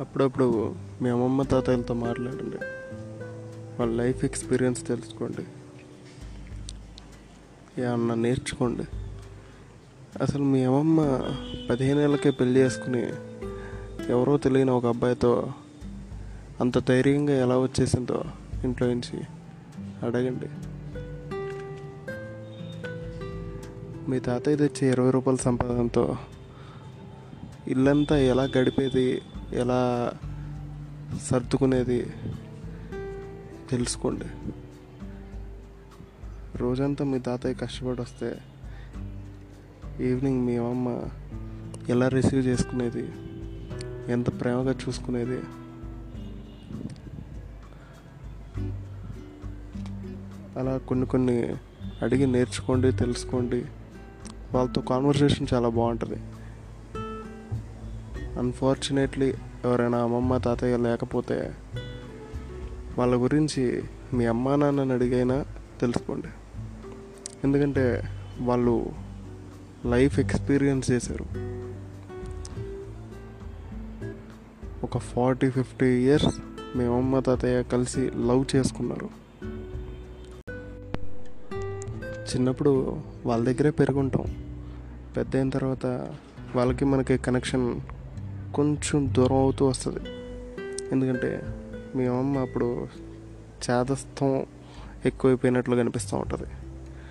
అప్పుడప్పుడు మీ అమ్మమ్మ తాతయ్యలతో మాట్లాడండి. వాళ్ళ లైఫ్ ఎక్స్పీరియన్స్ తెలుసుకోండి. ఏమన్నా నేర్చుకోండి. అసలు మీ అమ్మమ్మ పదిహేను ఏళ్ళకే పెళ్ళి చేసుకుని ఎవరో తెలియని ఒక అబ్బాయితో అంత ధైర్యంగా ఎలా వచ్చేసిందో ఇంట్లో నుంచి అడగండి. మీ తాతయ్య తెచ్చే ఇరవై రూపాయల సంపాదనతో ఇల్లంతా ఎలా గడిపేది ఎలా సర్దుకునేది తెలుసుకోండి. రోజంతా మీ తాతయ్య కష్టపడి వస్తే ఈవినింగ్ మీ అమ్మ ఎలా రిసీవ్ చేసుకునేది ఎంత ప్రేమగా చూసుకునేది. అలా కొన్ని కొన్ని అడిగి నేర్చుకోండి తెలుసుకోండి. వాళ్ళతో కాన్వర్సేషన్ చాలా బాగుంటుంది. అన్ఫార్చునేట్లీ ఎవరైనా అమ్మమ్మ తాతయ్య లేకపోతే వాళ్ళ గురించి మీ అమ్మా నాన్నని అడిగైనా తెలుసుకోండి. ఎందుకంటే వాళ్ళు లైఫ్ ఎక్స్పీరియన్స్ చేశారు. ఒక ఫార్టీ ఫిఫ్టీ ఇయర్స్ మీ అమ్మ తాతయ్య కలిసి లవ్ చేసుకున్నారు. చిన్నప్పుడు వాళ్ళ దగ్గరే పెరుగుంటాం. పెద్ద అయిన తర్వాత వాళ్ళకి మనకి కనెక్షన్ కొంచెం దూరం అవుతూ వస్తుంది. ఎందుకంటే మీ అమ్మ అప్పుడు చేదస్థం ఎక్కువైపోయినట్లు కనిపిస్తూ ఉంటుంది.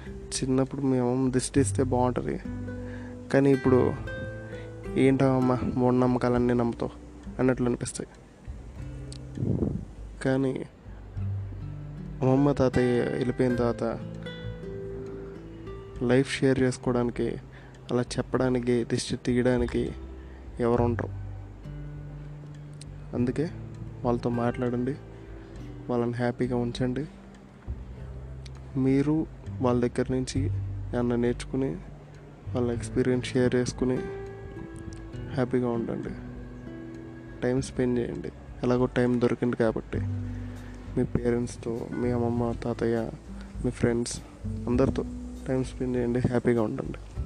చిన్నప్పుడు మీ అమ్మ దిష్టి ఇస్తే బాగుంటుంది. కానీ ఇప్పుడు ఏంటమ్మ మూఢనమ్మకాలన్నీ నమ్ముతావు అన్నట్లు అనిపిస్తాయి. కానీ అమ్మమ్మ తాతయ్య వెళ్ళిపోయిన తర్వాత లైఫ్ షేర్ చేసుకోవడానికి అలా చెప్పడానికి దిష్టి తీయడానికి ఎవరు ఉండరు అందుకే వాళ్ళతో మాట్లాడండి వాళ్ళని హ్యాపీగా ఉంచండి. మీరు వాళ్ళ దగ్గర నుంచి ఏమన్నా నేర్చుకుని వాళ్ళ ఎక్స్పీరియన్స్ షేర్ చేసుకుని హ్యాపీగా ఉండండి. టైం స్పెండ్ చేయండి. ఎలాగో టైం దొరికింది కాబట్టి. మీ పేరెంట్స్తో మీ అమ్మమ్మ తాతయ్య మీ ఫ్రెండ్స్ అందరితో టైం స్పెండ్ చేయండి హ్యాపీగా ఉండండి.